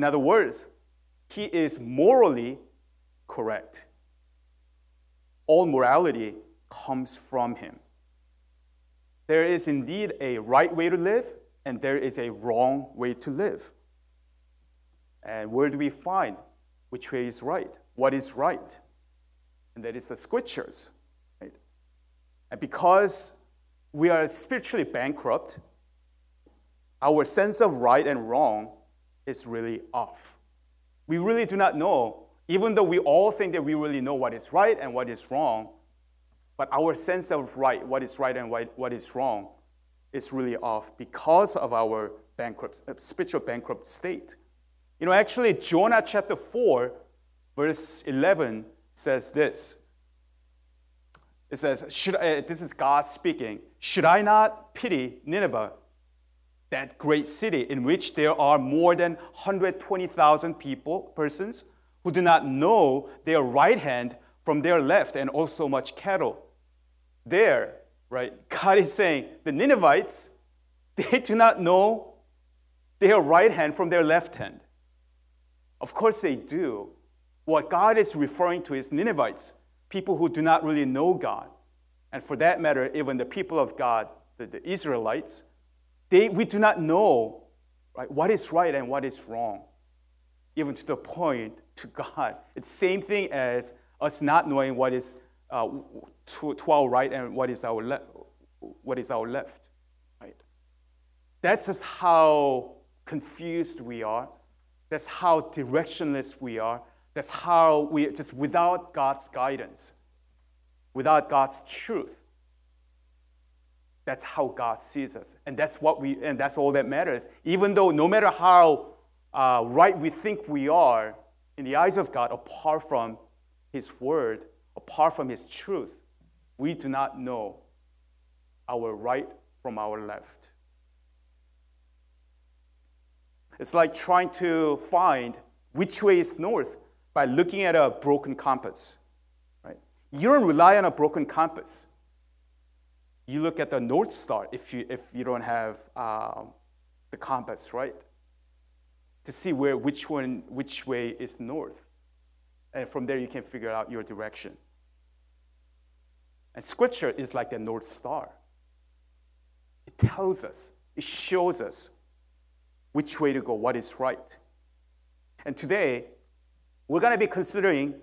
In other words, he is morally correct. All morality comes from him. There is indeed a right way to live, and there is a wrong way to live. And where do we find which way is right? What is right? And that is the scriptures. Right? And because we are spiritually bankrupt, our sense of right and wrong is really off. We really do not know, even though we all think that we really know what is right and what is wrong, but our sense of right, what is right and what is wrong, is really off because of our bankrupt, uh, spiritual bankrupt state. You know, actually, Jonah chapter 4, verse 11 says this. It says, should, This is God speaking. Should I not pity Nineveh, that great city in which there are more than 120,000 people, persons, who do not know their right hand from their left, and also much cattle? There, right, God is saying, the Ninevites, they do not know their right hand from their left hand. Of course they do. What God is referring to is Ninevites, people who do not really know God. And for that matter, even the people of God, the, the Israelites, they, we do not know right, what is right and what is wrong, even to the point to God. It's the same thing as us not knowing what is uh, to, to, our right and what is our, le- what is our left. Right? That's just how confused we are. That's how directionless we are. That's how we just without God's guidance, without God's truth. That's how God sees us. And that's what we and that's all that matters. Even though no matter how uh, right we think we are in the eyes of God, apart from His word, apart from His truth, we do not know our right from our left. It's like trying to find which way is north by looking at a broken compass. Right? You don't rely on a broken compass. You look at the North Star if you, if you don't have um, the compass, right? To see where, which, one, which way is north. And from there, you can figure out your direction. And Scripture is like the North Star. It tells us, it shows us which way to go, what is right. And today, we're going to be considering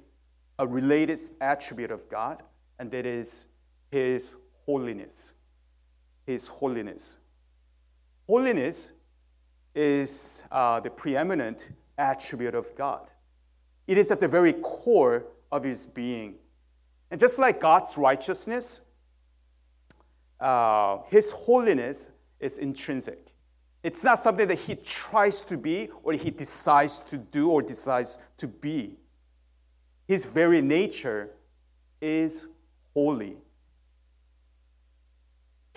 a related attribute of God, and that is His holiness. His holiness. Holiness is uh, the preeminent attribute of God. It is at the very core of His being. And just like God's righteousness, uh, His holiness is intrinsic. It's not something that he tries to be or he decides to do or decides to be. His very nature is holy.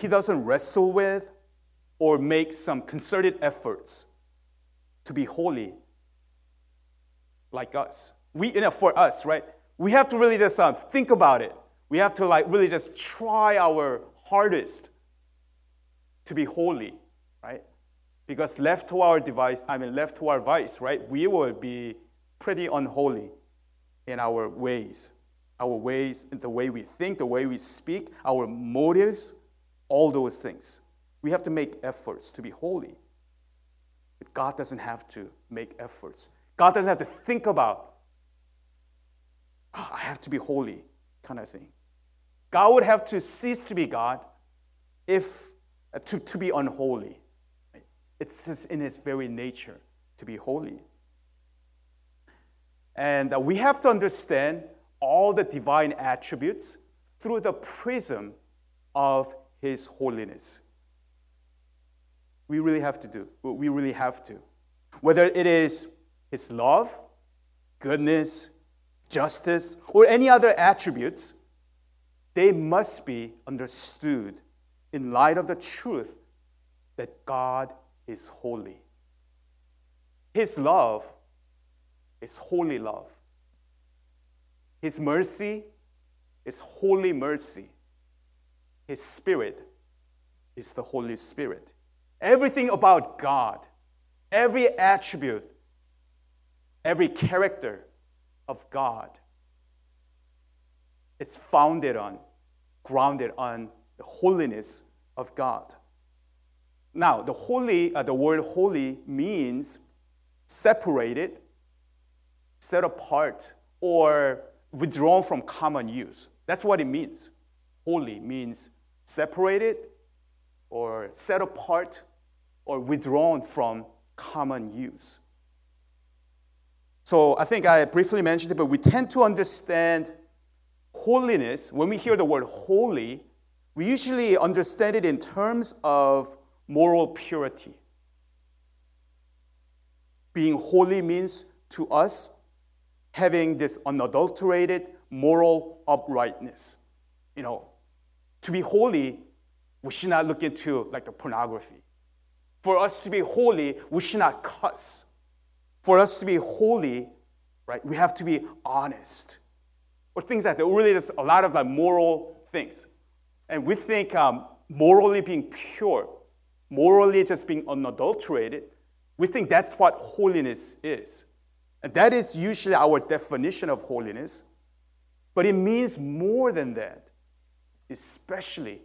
He doesn't wrestle with or make some concerted efforts to be holy like us. We, you know, for us, right? We have to really just uh, think about it. We have to like really just try our hardest to be holy, right? Because left to our device, I mean, left to our vice, right, we will be pretty unholy in our ways. Our ways, the way we think, the way we speak, our motives, all those things. We have to make efforts to be holy. But God doesn't have to make efforts. God doesn't have to think about, oh, I have to be holy, kind of thing. God would have to cease to be God if uh, to, to be unholy. It's just in its very nature to be holy. And uh, we have to understand all the divine attributes through the prism of His holiness. We really have to do. We really have to. Whether it is His love, goodness, justice, or any other attributes, they must be understood in light of the truth that God is holy. His love is holy love. His mercy is holy mercy. His spirit is the Holy Spirit. Everything about God, every attribute every character of God, it's founded on, grounded on the holiness of God. Now, the holy, uh, the word holy means separated, set apart, or withdrawn from common use. That's what it means. Holy means separated, or set apart, or withdrawn from common use. So I think I briefly mentioned it, but we tend to understand holiness, when we hear the word holy, we usually understand it in terms of moral purity. Being holy means to us having this unadulterated moral uprightness. You know, to be holy, we should not look into like the pornography. For us to be holy, we should not cuss. For us to be holy, right, we have to be honest. Or things like that. Really, there's a lot of like moral things. And we think um, morally being pure morally just being unadulterated, we think that's what holiness is. And that is usually our definition of holiness. But it means more than that, especially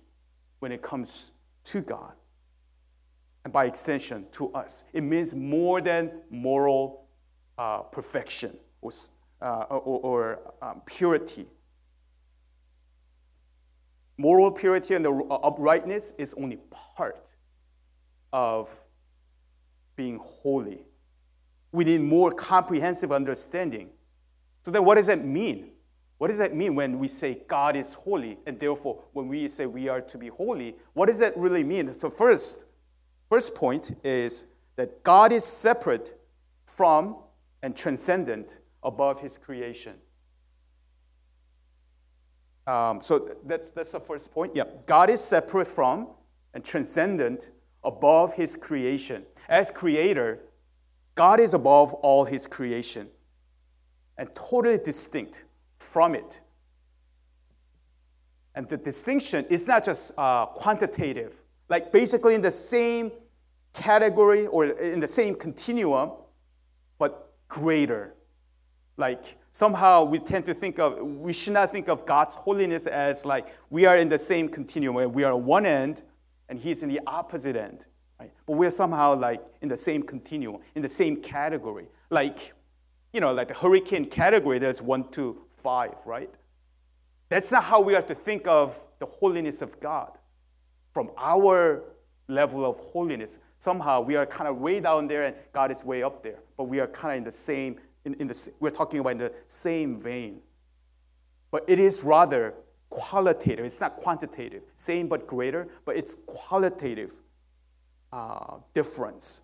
when it comes to God. And by extension, to us. It means more than moral uh, perfection or, uh, or, or um, purity. Moral purity and the uprightness is only part of being holy. We need more comprehensive understanding. So then, what does that mean? What does that mean when we say God is holy, and therefore when we say we are to be holy? What does that really mean? So first, first point is that God is separate from and transcendent above His creation. Um, so that's that's the first point. Yeah, God is separate from and transcendent above his creation. As creator, God is above all his creation and totally distinct from it. And the distinction is not just uh, quantitative, like basically in the same category or in the same continuum, but greater. Like somehow we tend to think of, we should not think of God's holiness as like we are in the same continuum, and we are one end and He's in the opposite end. Right? But we're somehow like in the same continuum, in the same category. Like, you know, like the hurricane category, there's one, two, 5, right? That's not how we are to think of the holiness of God. From our level of holiness, somehow we are kind of way down there and God is way up there. But we are kind of in the same, in, in the, we're talking about in the same vein. But it is rather qualitative, it's not quantitative, same but greater, but it's qualitative uh, difference.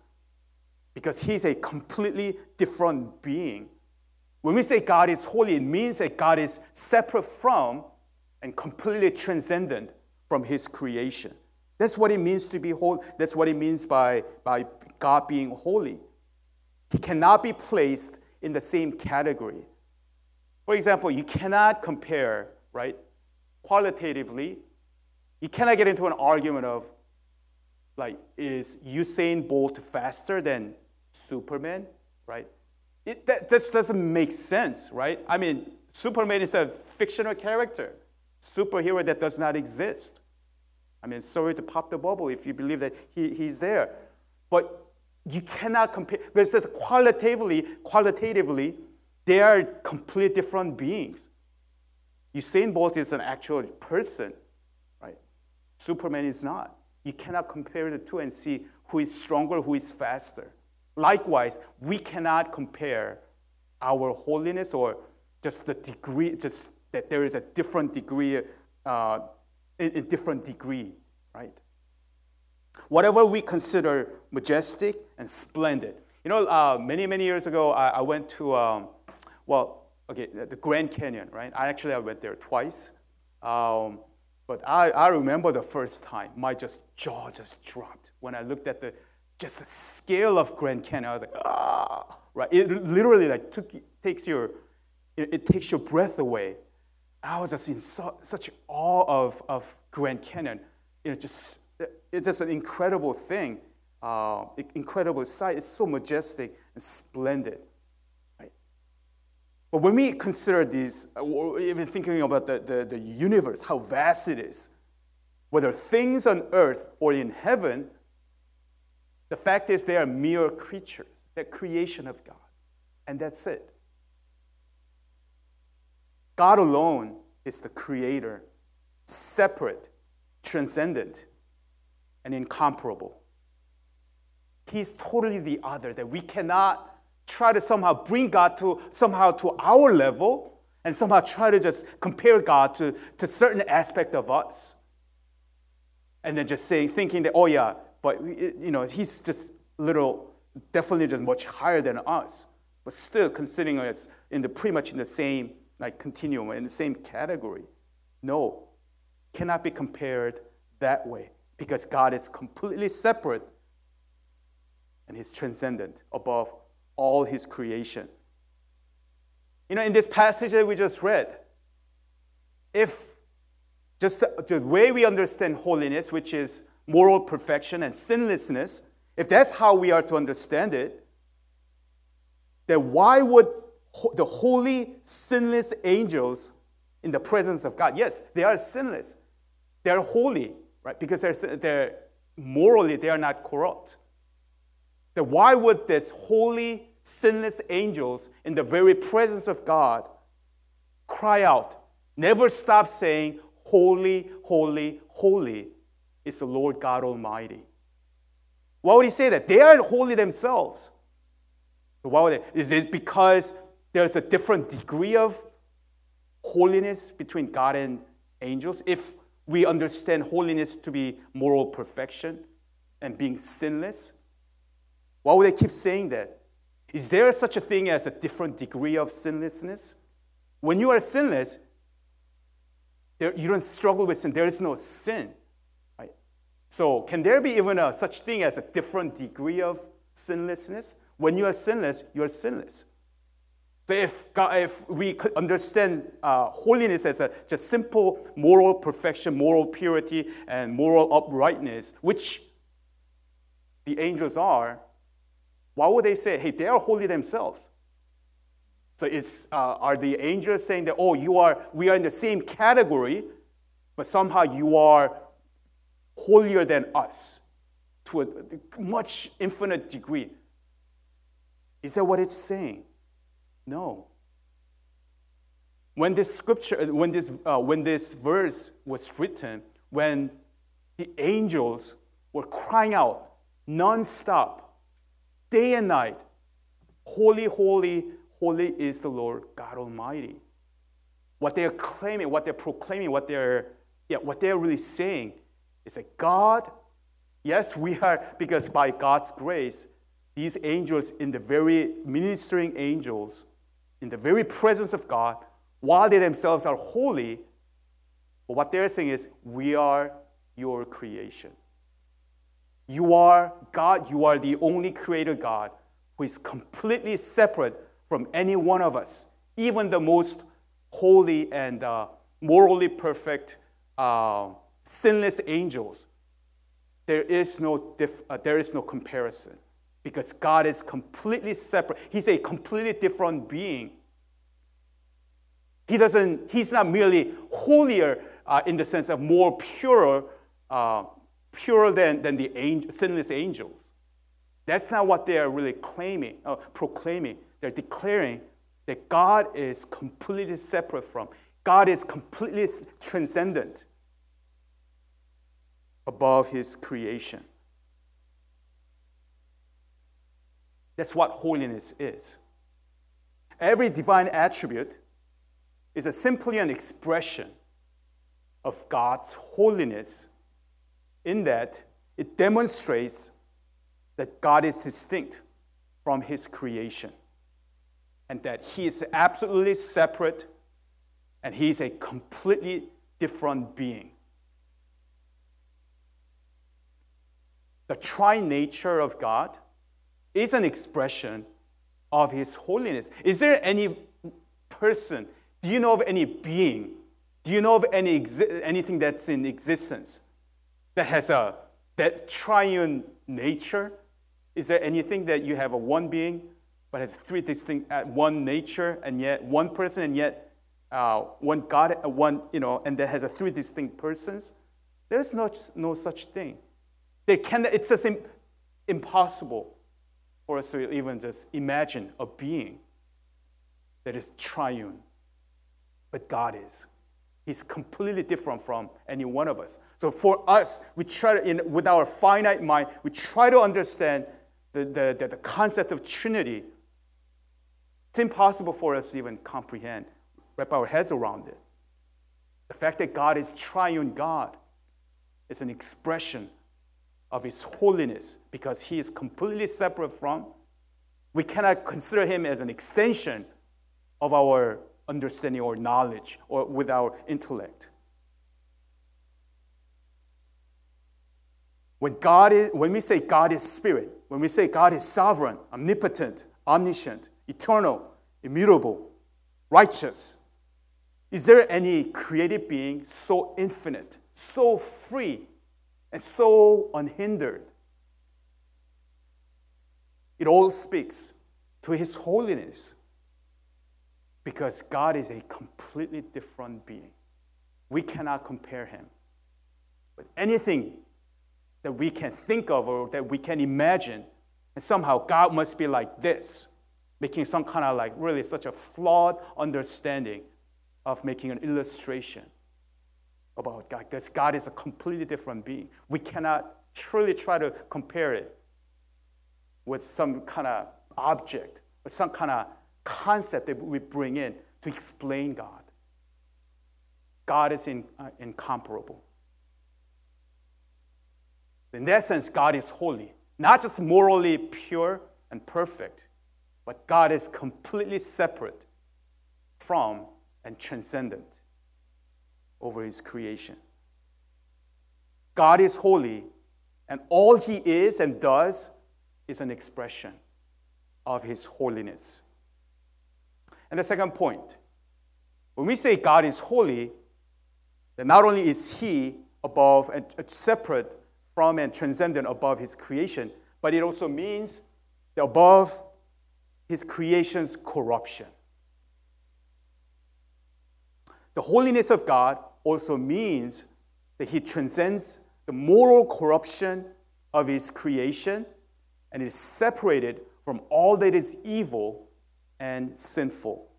Because he's a completely different being when we say God is holy, it means that God is separate from and completely transcendent from his creation. That's what it means to be holy. That's what it means by, by God being holy. He cannot be placed in the same category. For example, you cannot compare, right, qualitatively, you cannot get into an argument of, like, is Usain Bolt faster than Superman, right? It, that just doesn't make sense, right? I mean, Superman is a fictional character, superhero that does not exist. I mean, sorry to pop the bubble if you believe that he, he's there. But you cannot compare, because just qualitatively, qualitatively, they are completely different beings. Usain Bolt is an actual person, right? Superman is not. You cannot compare the two and see who is stronger, who is faster. Likewise, we cannot compare our holiness or just the degree, just that there is a different degree, uh, a different degree, right? Whatever we consider majestic and splendid. You know, uh, many, many years ago, I, I went to, um, well, okay, the Grand Canyon, right? I actually I went there twice. Um, but I, I remember the first time, my just jaw just dropped when I looked at the just the scale of Grand Canyon. I was like, ah, right? It literally like took, takes your it, takes your breath away. I was just in so, such awe of, of Grand Canyon. You know, just it's just an incredible thing, uh, incredible sight. It's so majestic and splendid. Right? But when we consider these, or even thinking about the, the, the universe, how vast it is, whether things on earth or in heaven, the fact is they are mere creatures. They're creation of God. And that's it. God alone is the creator, separate, transcendent, and incomparable. He's totally the other, that we cannot try to somehow bring God to somehow to our level and somehow try to just compare God to, to certain aspect of us. And then just saying, thinking that, oh yeah, but you know, he's just little, definitely just much higher than us, but still considering us in the pretty much in the same like continuum, in the same category. No, cannot be compared that way because God is completely separate and He's transcendent above all His creation. You know, in this passage that we just read, if just the way we understand holiness, which is moral perfection and sinlessness, if that's how we are to understand it, then why would the holy, sinless angels in the presence of God, yes, they are sinless, they are holy, right? Because they're, they're morally, they are not corrupt. Then why would this holy, sinless angels in the very presence of God cry out, never stop saying, Holy, holy, holy is the Lord God Almighty? Why would he say that? They are holy themselves. Why would they? Is it because there's a different degree of holiness between God and angels? If we understand holiness to be moral perfection and being sinless, why would they keep saying that? Is there such a thing as a different degree of sinlessness? When you are sinless, there, you don't struggle with sin. There is no sin. So, can there be even a, such thing as a different degree of sinlessness? When you are sinless, you are sinless. So, if, God, if we could understand uh, holiness as a just simple moral perfection, moral purity, and moral uprightness, which the angels are, why would they say, hey, they are holy themselves? So it's, uh, are the angels saying that, oh, you are, we are in the same category, but somehow you are holier than us to a much infinite degree? Is that what it's saying? No. When this scripture, when this, uh, when this verse was written, when the angels were crying out nonstop, day and night. Holy, holy, holy is the Lord God Almighty. What they're claiming, what they're proclaiming, what they're, yeah, what they're really saying is that God, yes, we are, because by God's grace, these angels in the very ministering angels, in the very presence of God, while they themselves are holy, what they're saying is, we are your creation. You are God, you are the only creator God who is completely separate from any one of us, even the most holy and uh, morally perfect, uh, sinless angels. There is, no uh, there is no comparison because God is completely separate. He's a completely different being. He doesn't, he's not merely holier uh, in the sense of more pure, uh, purer than, than the angel, sinless angels. That's not what they are really claiming, uh, proclaiming. They're declaring that God is completely separate from, God is completely transcendent above his creation. That's what holiness is. Every divine attribute is a simply an expression of God's holiness in that it demonstrates that God is distinct from his creation and that he is absolutely separate and he is a completely different being. The tri nature of God is an expression of his holiness. Is there any person, do you know of any being, do you know of any exi- anything that's in existence that has a that triune nature? Is there anything that you have a one being, but has three distinct, uh, one nature, and yet one person, and yet uh, one God, uh, one, you know, and that has a three distinct persons. There's no, no such thing. There can, it's just impossible for us to even just imagine a being that is triune. But God is. He's completely different from any one of us. So for us, we try to, in, with our finite mind, we try to understand the, the, the, the concept of Trinity. It's impossible for us to even comprehend, wrap our heads around it. The fact that God is triune God is an expression of His holiness because He is completely separate from. We cannot consider Him as an extension of our understanding or knowledge or with our intellect. When, God is, when we say God is spirit, when we say God is sovereign, omnipotent, omniscient, eternal, immutable, righteous, is there any created being so infinite, so free, and so unhindered? It all speaks to His holiness because God is a completely different being. We cannot compare Him with anything that we can think of or that we can imagine. And somehow God must be like this, making some kind of like really such a flawed understanding of making an illustration about God, because God is a completely different being. We cannot truly try to compare it with some kind of object, or some kind of concept that we bring in to explain God. God is in, uh, incomparable. In that sense, God is holy, not just morally pure and perfect, but God is completely separate from and transcendent over his creation. God is holy, and all he is and does is an expression of his holiness. And the second point when we say God is holy, then not only is he above and uh, separate from and transcendent above his creation, but it also means above his creation's corruption. The holiness of God also means that he transcends the moral corruption of his creation and is separated from all that is evil and sinful.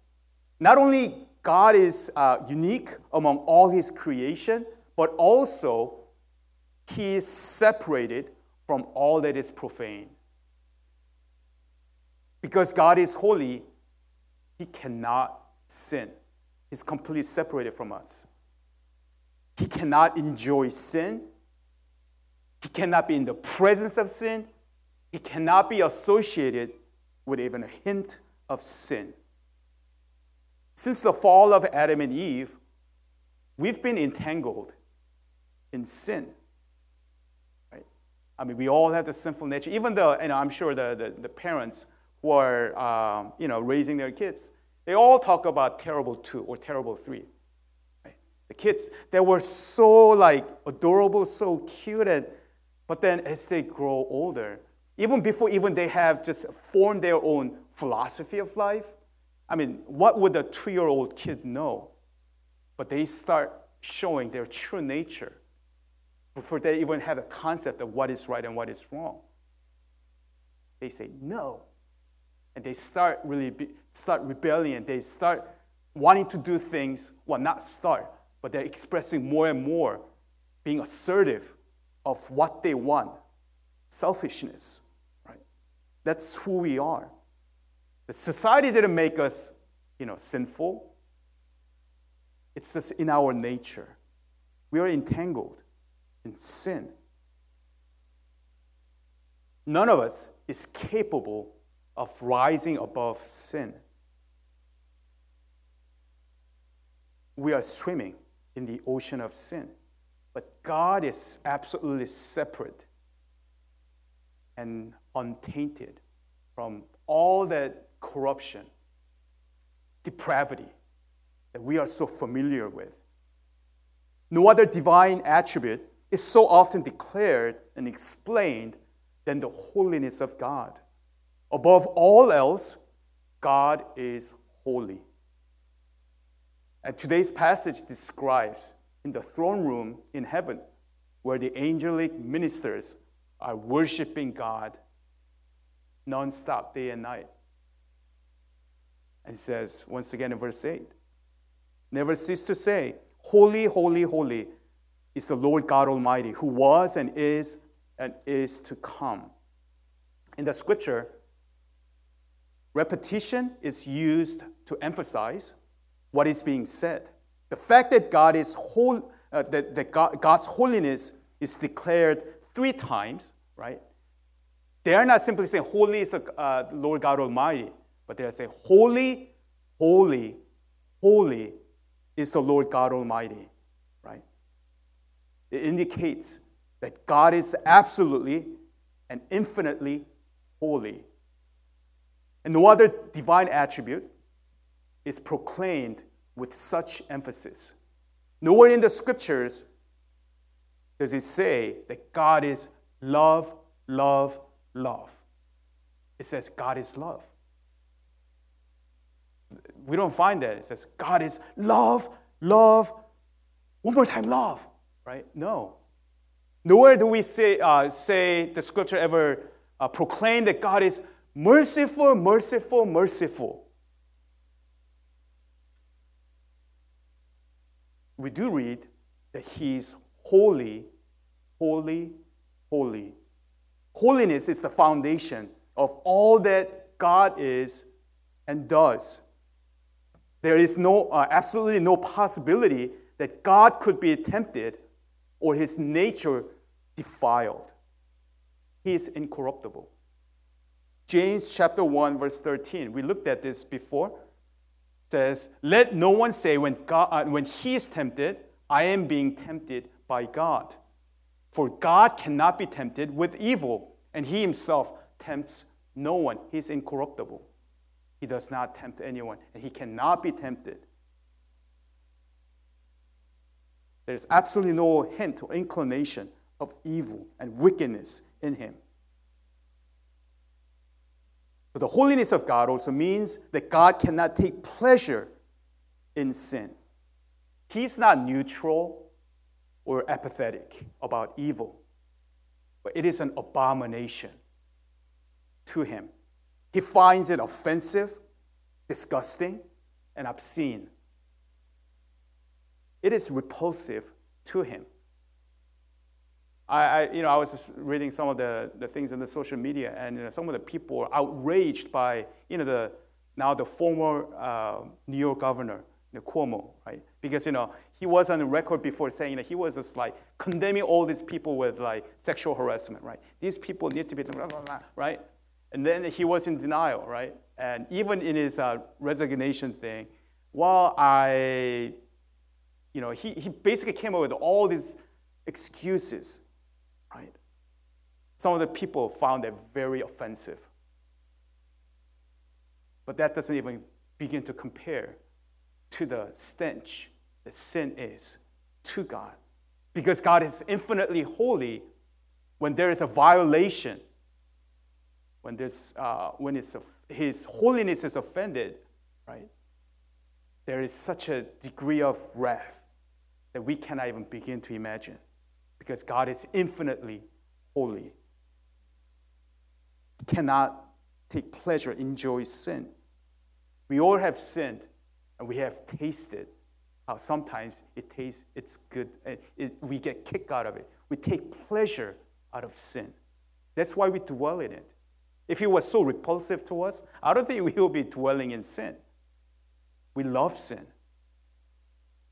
Not only God is uh, unique among all his creation, but also he is separated from all that is profane. Because God is holy, he cannot sin. He's completely separated from us. He cannot enjoy sin. He cannot be in the presence of sin. He cannot be associated with even a hint of sin. Since the fall of Adam and Eve, we've been entangled in sin. Right? I mean, we all have the sinful nature. Even though, and I'm sure the, the, the parents who are um, you know, raising their kids, they all talk about terrible two or terrible three. The kids, they were so like adorable, so cute, and, but then as they grow older, even before even they have just formed their own philosophy of life, I mean, what would a two year old kid know? But they start showing their true nature before they even have a concept of what is right and what is wrong. They say no. And they start really be, start rebellion. They start wanting to do things, well, not start, but they're expressing more and more, being assertive of what they want. Selfishness, right? That's who we are. The society didn't make us, you know, sinful. It's just in our nature. We are entangled in sin. None of us is capable of rising above sin. We are swimming in the ocean of sin. But God is absolutely separate and untainted from all that corruption, depravity that we are so familiar with. No other divine attribute is so often declared and explained than the holiness of God. Above all else, God is holy. And today's passage describes in the throne room in heaven where the angelic ministers are worshiping God nonstop, day and night. And he says, once again in verse 8, never cease to say, Holy, holy, holy is the Lord God Almighty, who was and is and is to come. In the scripture, repetition is used to emphasize what is being said. The fact that God is whole, uh, that, that God, God's holiness is declared three times, right? They are not simply saying, Holy is the uh, Lord God Almighty, but they are saying, Holy, holy, holy is the Lord God Almighty, right? It indicates that God is absolutely and infinitely holy. And no other divine attribute is proclaimed with such emphasis. Nowhere in the scriptures does it say that God is love, love, love. It says God is love. We don't find that. It says God is love, love, one more time, love, right? No. Nowhere do we say, uh, say the scripture ever uh, proclaim that God is merciful, merciful, merciful. We do read that He is holy, holy, holy. Holiness is the foundation of all that God is and does. There is no, uh, absolutely no possibility that God could be tempted or his nature defiled. He is incorruptible. James chapter 1 verse 13. We looked at this before. Says, "Let no one say when God uh, when he is tempted, I am being tempted by God. For God cannot be tempted with evil, and he himself tempts no one. He's incorruptible. He does not tempt anyone, and he cannot be tempted. There's absolutely no hint or inclination of evil and wickedness in him. But the holiness of God also means that God cannot take pleasure in sin. He's not neutral or apathetic about evil, but it is an abomination to him. He finds it offensive, disgusting, and obscene. It is repulsive to him. I, I, you know, I was reading some of the, the things in the social media, and you know, some of the people were outraged by, you know, the, now the former uh, New York governor, you know, Cuomo, right? Because, you know, he was on the record before saying that he was just like condemning all these people with like sexual harassment, right? These people need to be, blah, blah, blah, right? And then he was in denial, right? And even in his uh, resignation thing, while I, you know, he, he basically came up with all these excuses? Some of the people found that very offensive. But that doesn't even begin to compare to the stench that sin is to God. Because God is infinitely holy when there is a violation when, this, uh, when it's, his holiness is offended, right? There is such a degree of wrath that we cannot even begin to imagine because God is infinitely holy. Cannot take pleasure, enjoy sin. We all have sinned and we have tasted how sometimes it tastes, it's good, and it, we get kicked out of it. We take pleasure out of sin. That's why we dwell in it. If it was so repulsive to us, I don't think we will be dwelling in sin. We love sin.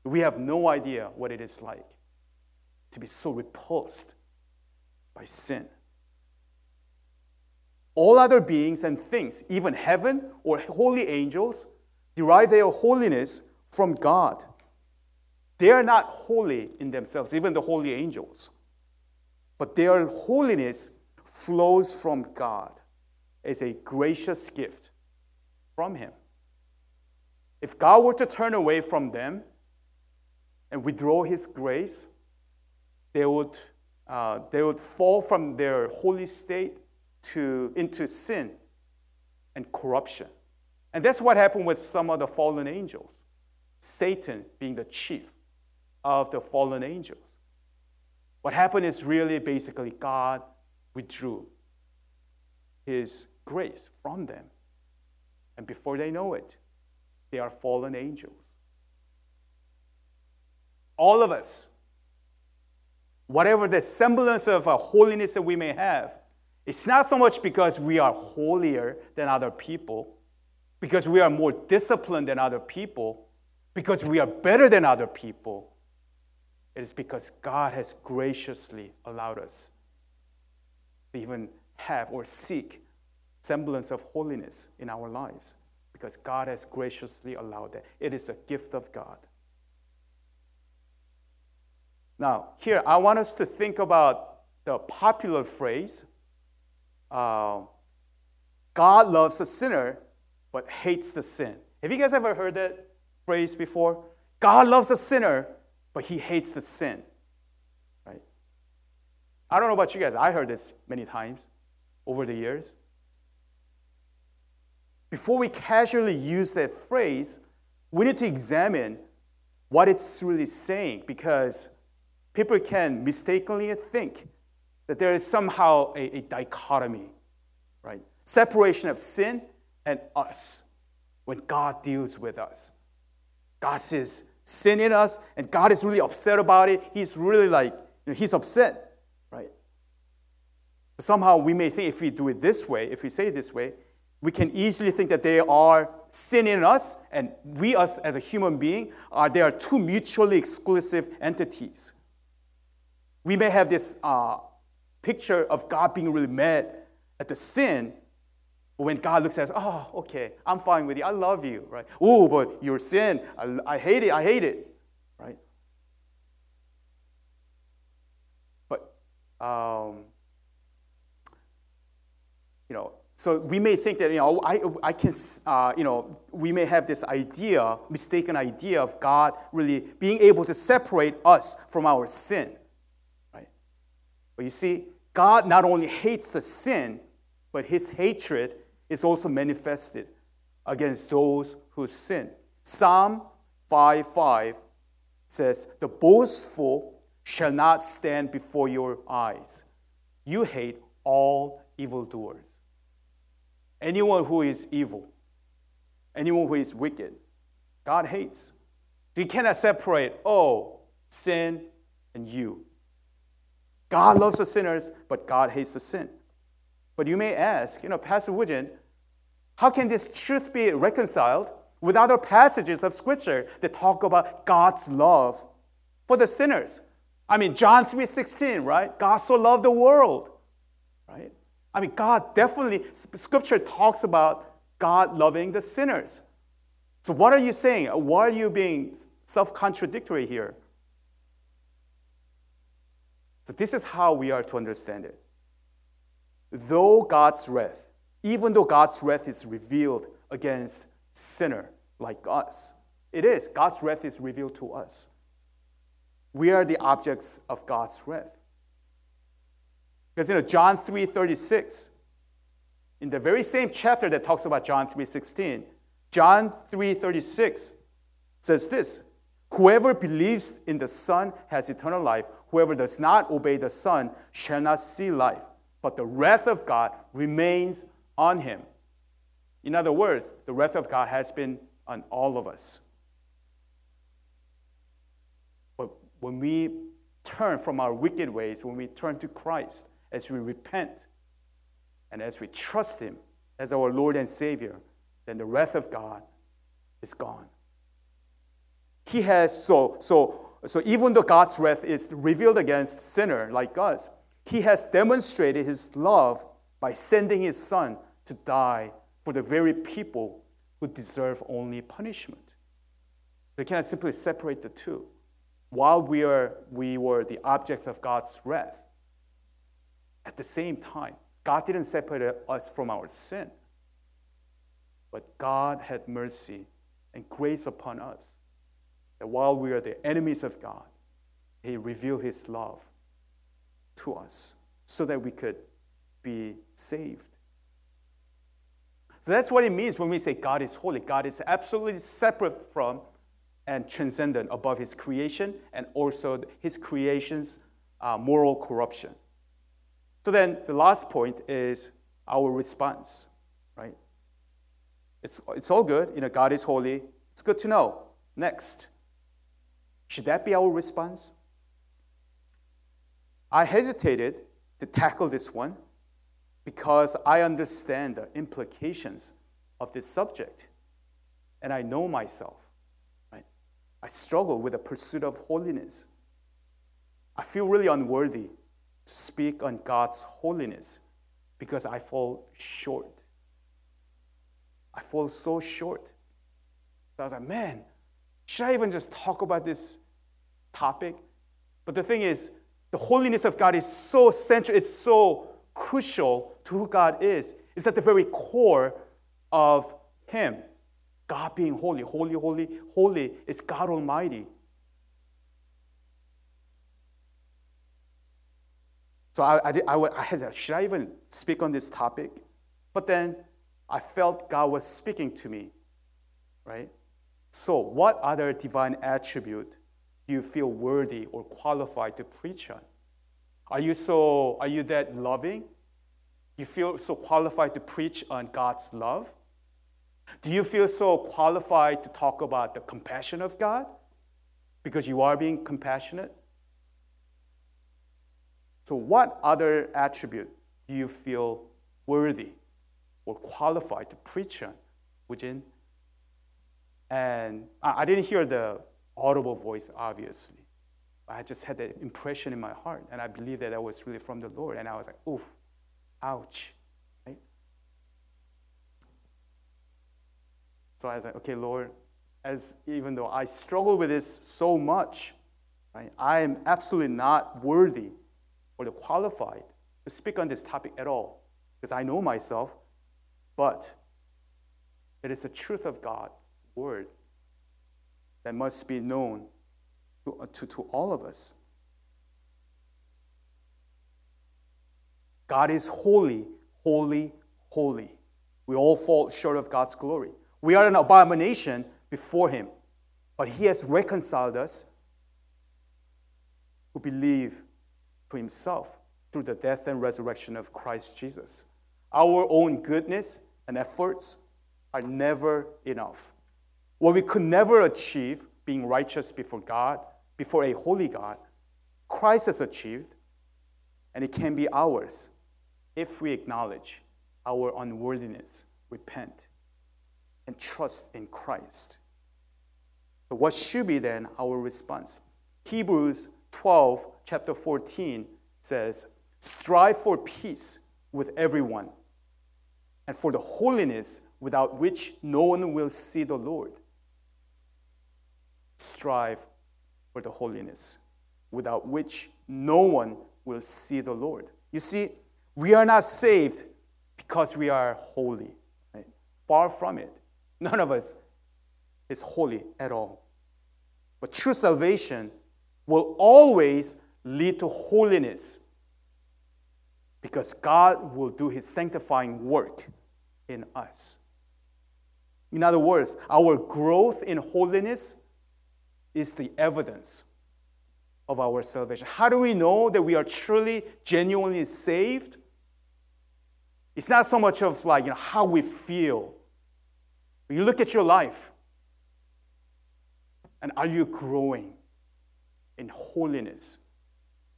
We have no idea what it is like to be so repulsed by sin. All other beings and things, even heaven or holy angels, derive their holiness from God. They are not holy in themselves, even the holy angels, but their holiness flows from God as a gracious gift from Him. If God were to turn away from them and withdraw His grace, they would, uh, they would fall from their holy state to, into sin and corruption. And that's what happened with some of the fallen angels. Satan being the chief of the fallen angels. What happened is really basically God withdrew his grace from them. And before they know it, they are fallen angels. All of us, whatever the semblance of holiness that we may have, it's not so much because we are holier than other people, because we are more disciplined than other people, because we are better than other people. It is because God has graciously allowed us to even have or seek semblance of holiness in our lives because God has graciously allowed that. It is a gift of God. Now, here, I want us to think about the popular phrase uh, God loves a sinner but hates the sin. Have you guys ever heard that phrase before? God loves a sinner but he hates the sin. Right? I don't know about you guys, I heard this many times over the years. Before we casually use that phrase, we need to examine what it's really saying because people can mistakenly think that there is somehow a, a dichotomy, right? Separation of sin and us when God deals with us. God says sin in us, and God is really upset about it. He's really like, you know, he's upset, right? But somehow we may think if we do it this way, if we say it this way, we can easily think that they are sin in us, and we, us as a human being, are they are two mutually exclusive entities. We may have this uh, picture of God being really mad at the sin, when God looks at us, oh, okay, I'm fine with you. I love you, right? Oh, but your sin, I, I hate it. I hate it, right? But, um, you know, so we may think that, you know, I, I can, uh, you know, we may have this idea, mistaken idea of God really being able to separate us from our sin. Right? But you see, God not only hates the sin, but his hatred is also manifested against those who sin. Psalm 5 5 says, The boastful shall not stand before your eyes. You hate all evildoers. Anyone who is evil, anyone who is wicked, God hates. So you cannot separate, oh, sin and you. God loves the sinners, but God hates the sin. But you may ask, you know, Pastor Woojin, how can this truth be reconciled with other passages of Scripture that talk about God's love for the sinners? I mean, John 3:16, right? God so loved the world, right? I mean, God definitely, Scripture talks about God loving the sinners. So, what are you saying? Why are you being self contradictory here? So, this is how we are to understand it. Though God's wrath, even though God's wrath is revealed against sinner like us, it is. God's wrath is revealed to us. We are the objects of God's wrath. Because you know, John 3:36, in the very same chapter that talks about John 3:16, John 3:36 says this: Whoever believes in the Son has eternal life. Whoever does not obey the Son shall not see life, but the wrath of God remains on him. In other words, the wrath of God has been on all of us. But when we turn from our wicked ways, when we turn to Christ, as we repent, and as we trust Him as our Lord and Savior, then the wrath of God is gone. He has so so so even though God's wrath is revealed against sinner like us, he has demonstrated his love by sending his son to die for the very people who deserve only punishment. We cannot simply separate the two. While we, are, we were the objects of God's wrath, at the same time, God didn't separate us from our sin. But God had mercy and grace upon us that while we are the enemies of God, He revealed His love to us so that we could be saved. So that's what it means when we say God is holy. God is absolutely separate from and transcendent above his creation and also his creation's uh, moral corruption. So then the last point is our response, right? It's, it's all good. You know, God is holy. It's good to know. Next. Should that be our response? I hesitated to tackle this one because I understand the implications of this subject. And I know myself. Right? I struggle with the pursuit of holiness. I feel really unworthy to speak on God's holiness because I fall short. I fall so short. So I was like, man, should I even just talk about this topic? But the thing is, the holiness of God is so central, it's so crucial to who God is. It's at the very core of Him. God being holy, holy, holy, holy is God Almighty. So I, I, did, I, I had, should I even speak on this topic? But then I felt God was speaking to me, right? So, what other divine attribute you feel worthy or qualified to preach on? Are you so are you that loving? You feel so qualified to preach on God's love? Do you feel so qualified to talk about the compassion of God because you are being compassionate? So, what other attribute do you feel worthy or qualified to preach on within? And I didn't hear the audible voice, obviously. I just had that impression in my heart, and I believe that that was really from the Lord. And I was like, oof, ouch, right? So I was like, okay, Lord, as even though I struggle with this so much, right, I am absolutely not worthy or qualified to speak on this topic at all because I know myself, but it is the truth of God's word that must be known to, to, to all of us. God is holy, holy, holy. We all fall short of God's glory. We are an abomination before Him, but He has reconciled us who believe to Himself through the death and resurrection of Christ Jesus. Our own goodness and efforts are never enough. What we could never achieve, being righteous before God, before a holy God, Christ has achieved, and it can be ours if we acknowledge our unworthiness, repent, and trust in Christ. But what should be then our response? Hebrews 12, chapter 14 says, Strive for peace with everyone and for the holiness without which no one will see the Lord. Strive for the holiness without which no one will see the Lord. You see, we are not saved because we are holy. Right? Far from it. None of us is holy at all. But true salvation will always lead to holiness because God will do his sanctifying work in us. In other words, our growth in holiness is the evidence of our salvation. How do we know that we are truly, genuinely saved? It's not so much of like you know, how we feel. You look at your life, and are you growing in holiness?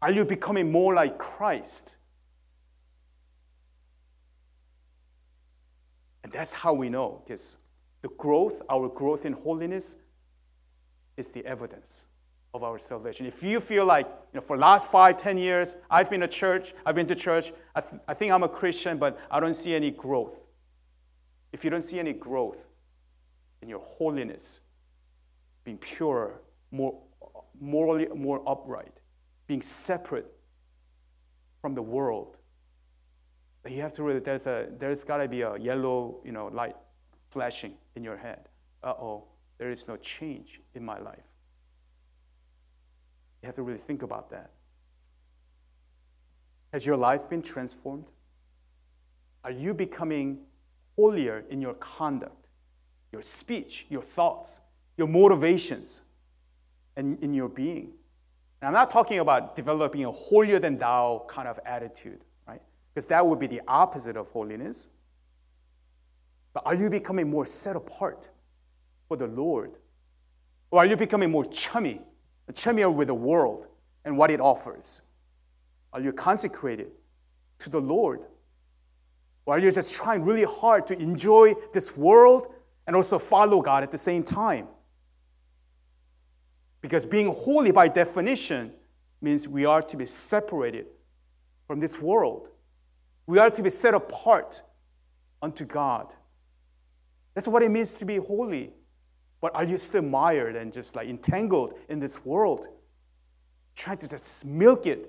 Are you becoming more like Christ? And that's how we know, because the growth, our growth in holiness, is the evidence of our salvation. If you feel like, you know, for last five, ten years, I've been to church, I've been to church, I, th- I think I'm a Christian, but I don't see any growth. If you don't see any growth in your holiness, being pure, more morally more upright, being separate from the world, you have to really there's a there's got to be a yellow you know light flashing in your head. Uh oh, there is no change in my life. You have to really think about that. Has your life been transformed? Are you becoming holier in your conduct, your speech, your thoughts, your motivations, and in your being. And I'm not talking about developing a holier than thou kind of attitude, right? Because that would be the opposite of holiness. But are you becoming more set apart for the Lord? Or are you becoming more chummy, chummier with the world and what it offers? Are you consecrated to the Lord? Or are you just trying really hard to enjoy this world and also follow God at the same time? Because being holy by definition means we are to be separated from this world. We are to be set apart unto God. That's what it means to be holy. But are you still mired and just like entangled in this world? Trying to just milk it,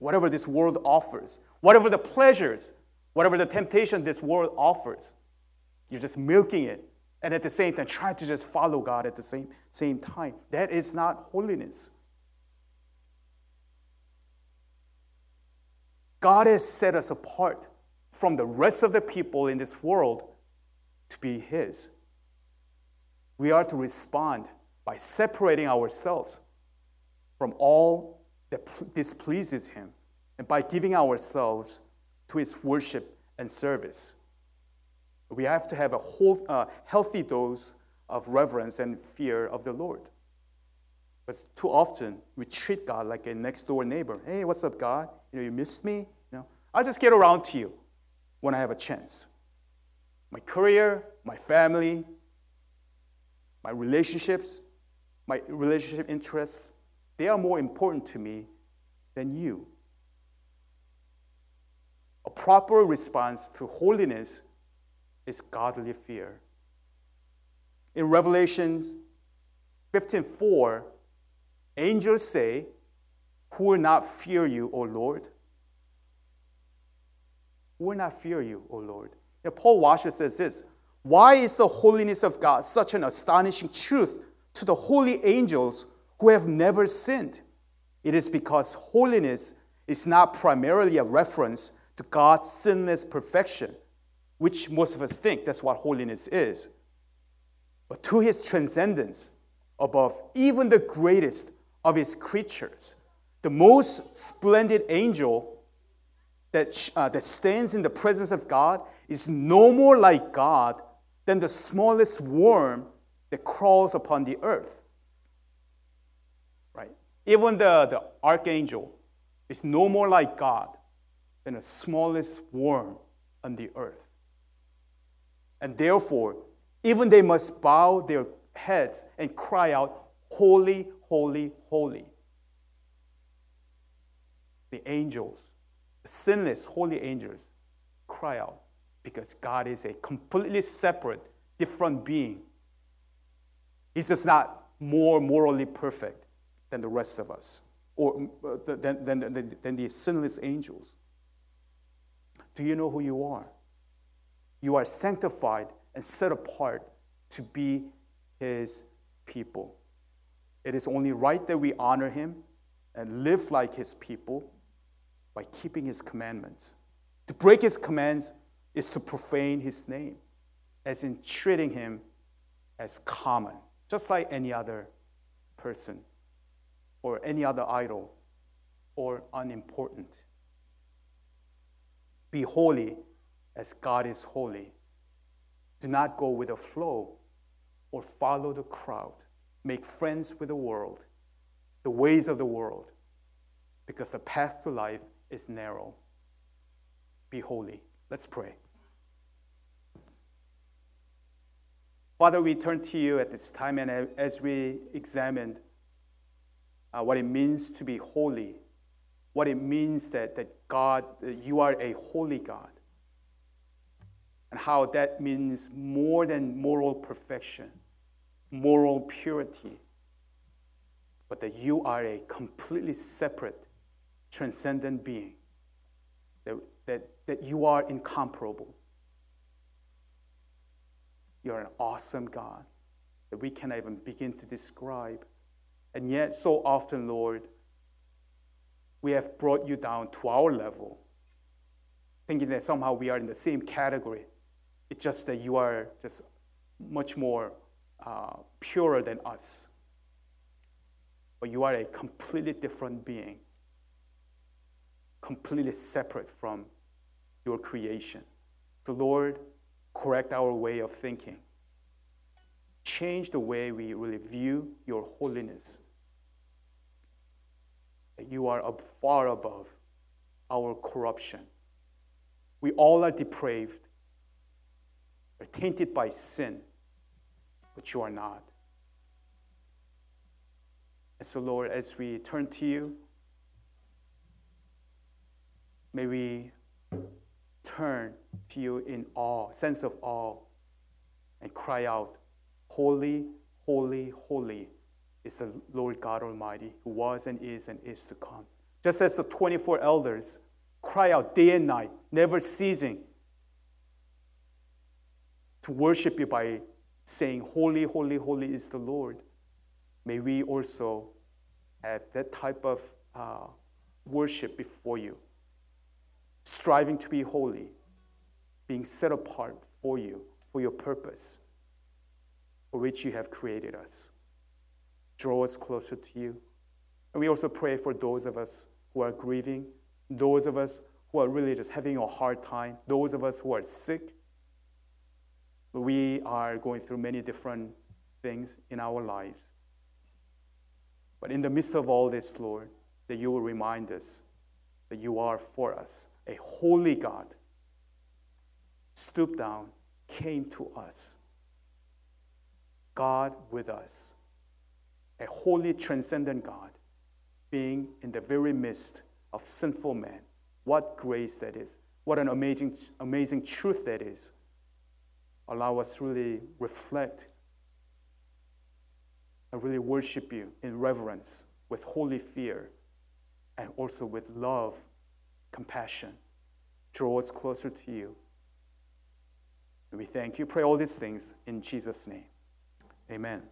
whatever this world offers, whatever the pleasures, whatever the temptation this world offers. You're just milking it. And at the same time, trying to just follow God at the same, same time. That is not holiness. God has set us apart from the rest of the people in this world to be His. We are to respond by separating ourselves from all that displeases Him and by giving ourselves to His worship and service. We have to have a whole, uh, healthy dose of reverence and fear of the Lord. But too often we treat God like a next door neighbor. Hey, what's up, God? You know, you missed me. You know, I'll just get around to you when I have a chance my career, my family, my relationships, my relationship interests, they are more important to me than you. A proper response to holiness is godly fear. In Revelations 15:4, angels say, Who will not fear you, O Lord? Who will not fear you, O Lord? Now, Paul Washer says this Why is the holiness of God such an astonishing truth to the holy angels who have never sinned? It is because holiness is not primarily a reference to God's sinless perfection, which most of us think that's what holiness is, but to his transcendence above even the greatest of his creatures. The most splendid angel that, uh, that stands in the presence of God is no more like God than the smallest worm that crawls upon the earth. Right? Even the, the archangel is no more like God than the smallest worm on the earth. And therefore, even they must bow their heads and cry out, Holy, holy, holy. The angels sinless holy angels cry out because God is a completely separate, different being. He's just not more morally perfect than the rest of us or uh, than, than, than, than the sinless angels. Do you know who you are? You are sanctified and set apart to be His people. It is only right that we honor Him and live like His people by keeping his commandments. To break his commands is to profane his name, as in treating him as common, just like any other person or any other idol or unimportant. Be holy as God is holy. Do not go with the flow or follow the crowd. Make friends with the world, the ways of the world, because the path to life is narrow. Be holy. Let's pray. Father, we turn to you at this time, and as we examine uh, what it means to be holy, what it means that, that God, that you are a holy God, and how that means more than moral perfection, moral purity, but that you are a completely separate transcendent being, that, that, that you are incomparable. You're an awesome God that we cannot even begin to describe. And yet, so often, Lord, we have brought you down to our level, thinking that somehow we are in the same category It's just that you are just much more uh, purer than us. But you are a completely different being, completely separate from your creation. So, Lord, correct our way of thinking. Change the way we really view your holiness. That you are up far above our corruption. We all are depraved, are tainted by sin, but you are not. And so, Lord, as we turn to you, may we turn to you in awe, sense of awe, and cry out, Holy, holy, holy is the Lord God Almighty, who was and is and is to come. Just as the 24 elders cry out day and night, never ceasing to worship you by saying, Holy, holy, holy is the Lord. May we also have that type of uh, worship before you, striving to be holy, being set apart for you, for your purpose, for which you have created us. Draw us closer to you. And we also pray for those of us who are grieving, those of us who are really just having a hard time, those of us who are sick. We are going through many different things in our lives. But in the midst of all this, Lord, that you will remind us that you are for us, a holy God, stooped down, came to us. God with us, a holy, transcendent God, being in the very midst of sinful man. What grace that is. What an amazing, amazing truth that is. Allow us really reflect and really worship you in reverence, with holy fear, and also with love, compassion. Draw us closer to you. We thank you. Pray all these things in Jesus' name. Amen.